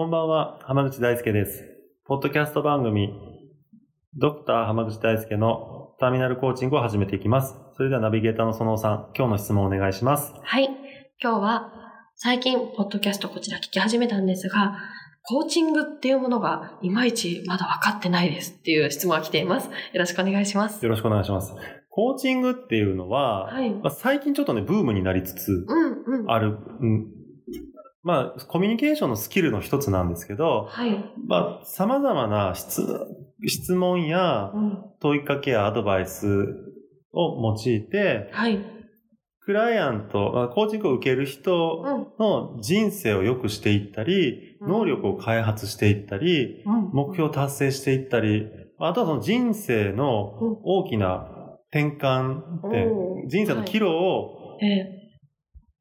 こんばんは、浜口大輔です。ポッドキャスト番組、ドクター浜口大輔のターミナルコーチングを始めていきます。それではナビゲーターの園尾さん、今日の質問をお願いします。はい。今日は、最近、ポッドキャストこちら聞き始めたんですが、コーチングっていうものがいまいちまだ分かってないですっていう質問が来ています。よろしくお願いします。よろしくお願いします。コーチングっていうのは、はい。まあ、最近ちょっとね、ブームになりつつ。ある、うん、まあ、コミュニケーションのスキルの一つなんですけど、はい。まあ、様々な質、質問やうん。問いかけやアドバイスを用いて、はい。クライアント、まあコーチングを受ける人うん。の人生を良くしていったり、うん能力を開発していったり、うん。目標を達成していったり、あとはその人生の大きな転換でおー人生の岐路をええ。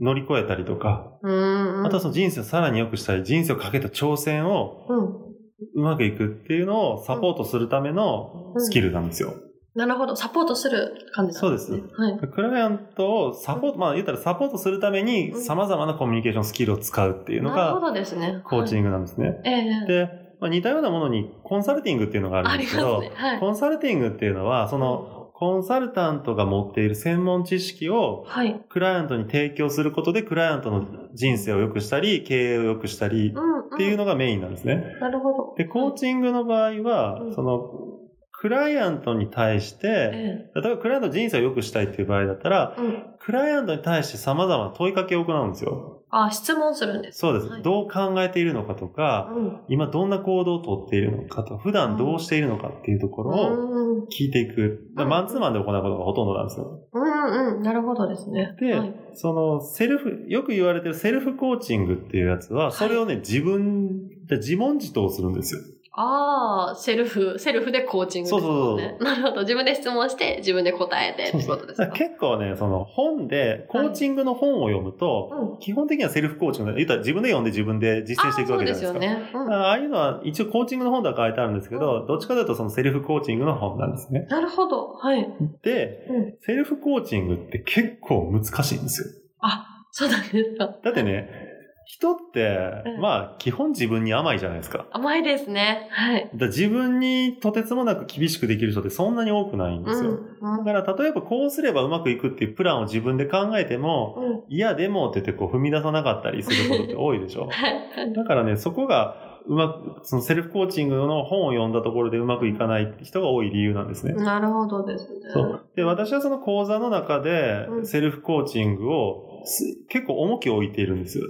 乗り越えたりとか、うんうん。あとはその人生をさらに良くしたり、人生をかけた挑戦をうん。うまくいくっていうのをサポートするためのスキルなんですよ。なるほど。サポートする感じなんですね。そうはい。クライアントをサポート、まあ言ったらサポートするためにうん様々なコミュニケーションスキルを使うっていうのがどですね。コーチング。グなんですね。ええ。で、まあ、似たようなものにコンサルティングっていうのがあるあんですけど、ね。はい。コンサルティングっていうのは、その、コンサルタントが持っている専門知識をはい。クライアントに提供することで、クライアントの人生を良くしたり、経営を良くしたりうん。っていうの。のがメインなんですね。なるほど。で、コーチングの場合はう、んその、クライアントに対して、え例えばクライアントの人生を良くしたいっていう場合だったらえ。、うん。クライアントに対して様々な問いかけを行うんですよ。あ、質問するんです。そうです。はいどう考えているのかとか、うん。今どんな行動をとっているのかとか、普段どうしているのかっていうところをうん聞いていく。だからマンツーマンで行うことがほとんどなんですよ。うんうん。なるほどですね。で、はい、そのセルフ、よく言われてるセルフコーチングっていうやつは、それをね、自分で自問自答するんですよ。ああ、セルフ、セルフでコーチングですもんね。なるほど。自分で質問して、自分で答えてってことですだか？結構ね、その本で、コーチングの本を読むと、うん。基本的にはセルフコーチングで、言ったら自分で読んで自分で実践していくわけじゃないですか。そうですよね。うん。ああいうのは一応コーチングの本では書いてあるんですけど、うんどっちかというとそのセルフコーチングの本なんですね。なるほど。はい。で、うん。セルフコーチングって結構難しいんですよ。あ、そうなんですか。だってね、人ってう、んまあ基本自分に甘いじゃないですか。甘いですね。はい。だ自分にとてつもなく厳しくできる人ってそんなに多くないんですよ。うん。だから例えばこうすればうまくいくっていうプランを自分で考えても、うん。いやでもって言ってこう踏み出さなかったりすることって多いでしょ。はい。だからね、そこがうまく、そのセルフコーチングの本を読んだところでうまくいかない人が多い理由なんですね。なるほどですね。そう。で、私はその講座の中でう、んセルフコーチングをす結構重きを置いているんですよ。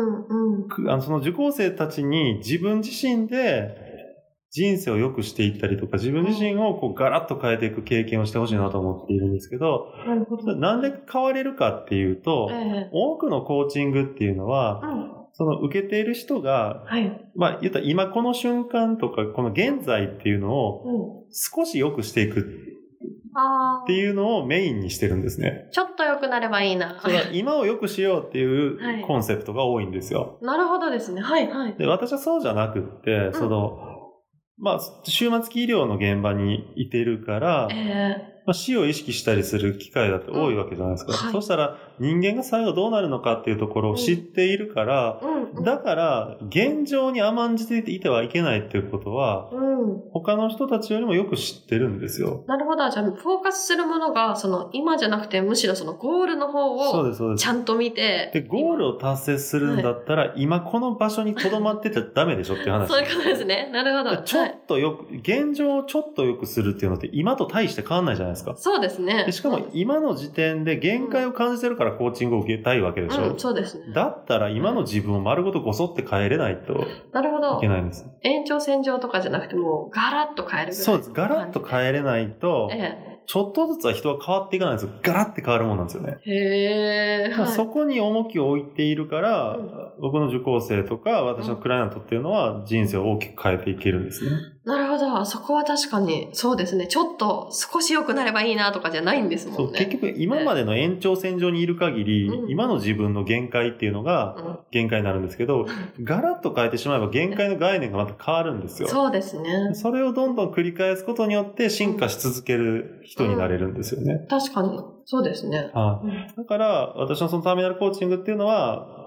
うん。うん。くあのその受講生たちに自分自身で人生を良くしていったりとか、自分自身をこうガラッと変えていく経験をしてほしいなと思っているんですけど、なんで変われるかっていうとえ、え。多くのコーチングっていうのはう、ん。その受けている人が、はい。まあ言ったら今この瞬間とか、この現在っていうのをうん。少し良くしていく。っていうのをメインにしてるんですね。ちょっと良くなればいいな。今を良くしようっていうはいコンセプトが多いんですよ。なるほどですね。はい、はい。で、私はそうじゃなくって、その、まあ、終末期医療の現場にいているから、えまあ、死を意識したりする機会だって多いわけじゃないですか。うんはいそしたら人間が最後どうなるのかっていうところを知っているからえ、うん。だから現状に甘んじていてはいけないっていうことは、うん。他の人たちよりもよく知ってるんですよ。なるほど。じゃあ、フォーカスするものが、その、今じゃなくて、むしろそのゴールの方を、そうです、そうですち。ゃんと見て。で、ゴールを達成するんだったら、今この場所に留まってちゃダメでしょっていう話。そういうことですね。なるほど。ちょはいっとよく、現状をちょっと良くするっていうのって今と大して変わんないじゃないですか？そうですね。でしかも今の時点で限界を感じてるからコーチングを受けたいわけでしょ？うん、そうですね。だったら今の自分を丸ごとごそって変えれないとなるほどいけ。ないんです。延長線上とかじゃなくて、もう、ガラッと変える。そうです。ガラッと変えれないと、ええ。ちょっとずつは人は変わっていかないんですよ。ガラッて変わるもんなんですよね。へえ。はいそこに重きを置いているから、うん僕の受講生とか私のクライアントっていうのは人生を大きく変えていけるんですね。なるほど。そこは確かに、そうですね。ちょっと少し良くなればいいなとかじゃないんですもんね。そう、結局今までの延長線上にいる限り、うん今の自分の限界っていうのがうん限界になるんですけど、ガラッと変えてしまえば限界の概念がまた変わるんですよ。そうですね。それをどんどん繰り返すことによって進化し続ける人になれるんですよね。確かに。そうですね。はいうんだから、私のそのターミナルコーチングっていうのは、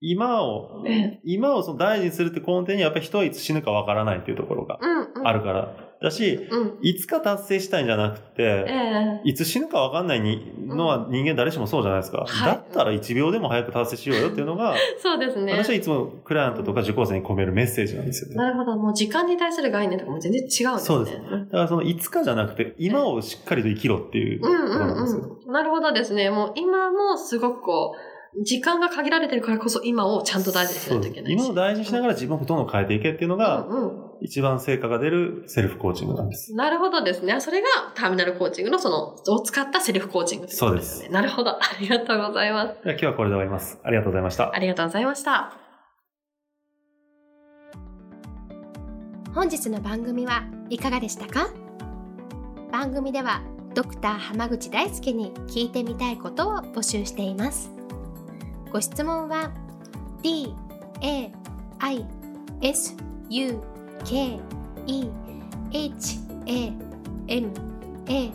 今を、ええ今をその大事にするって根底にやっぱり人はいつ死ぬかわからないっていうところがうん、うん。あるから。だし、うん。いつか達成したいんじゃなくえて、えいつ死ぬかわかんないにのは人間誰しもそうじゃないですか。はいだったら1秒でも早く達成しようよっていうのが、そうですね。私はいつもクライアントとか受講生に込めるメッセージなんですよね。なるほど。もう時間に対する概念とかも全然違うんですね。そうですだからそのいつかじゃなくて、今をしっかりと生きろっていうとこなんですよ。うんうん。なるほどですね。もう今もすごくこう、時間が限られてるからこそ今をちゃんと大事にしないといけないし。今を大事にしながら自分をどんどん変えていけっていうのが、うんうん一番成果が出るセルフコーチングなんです。なるほどですね。それがターミナルコーチングのその、を使ったセルフコーチングとですよね。なるほど。ありがとうございます。では今日はこれで終わります。ありがとうございましたあ。りがとうございました。本日の番組はいかがでしたか？番組ではドクター濱口大輔に聞いてみたいことを募集していますご質問は d a i s u k e h a m a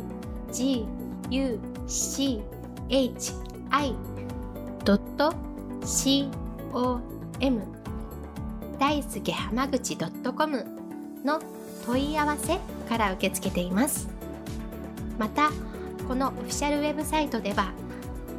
g u c h i c o m 大輔濱口 .com の問い合わせから受け付けています。またこのオフィシャルウェブサイトでは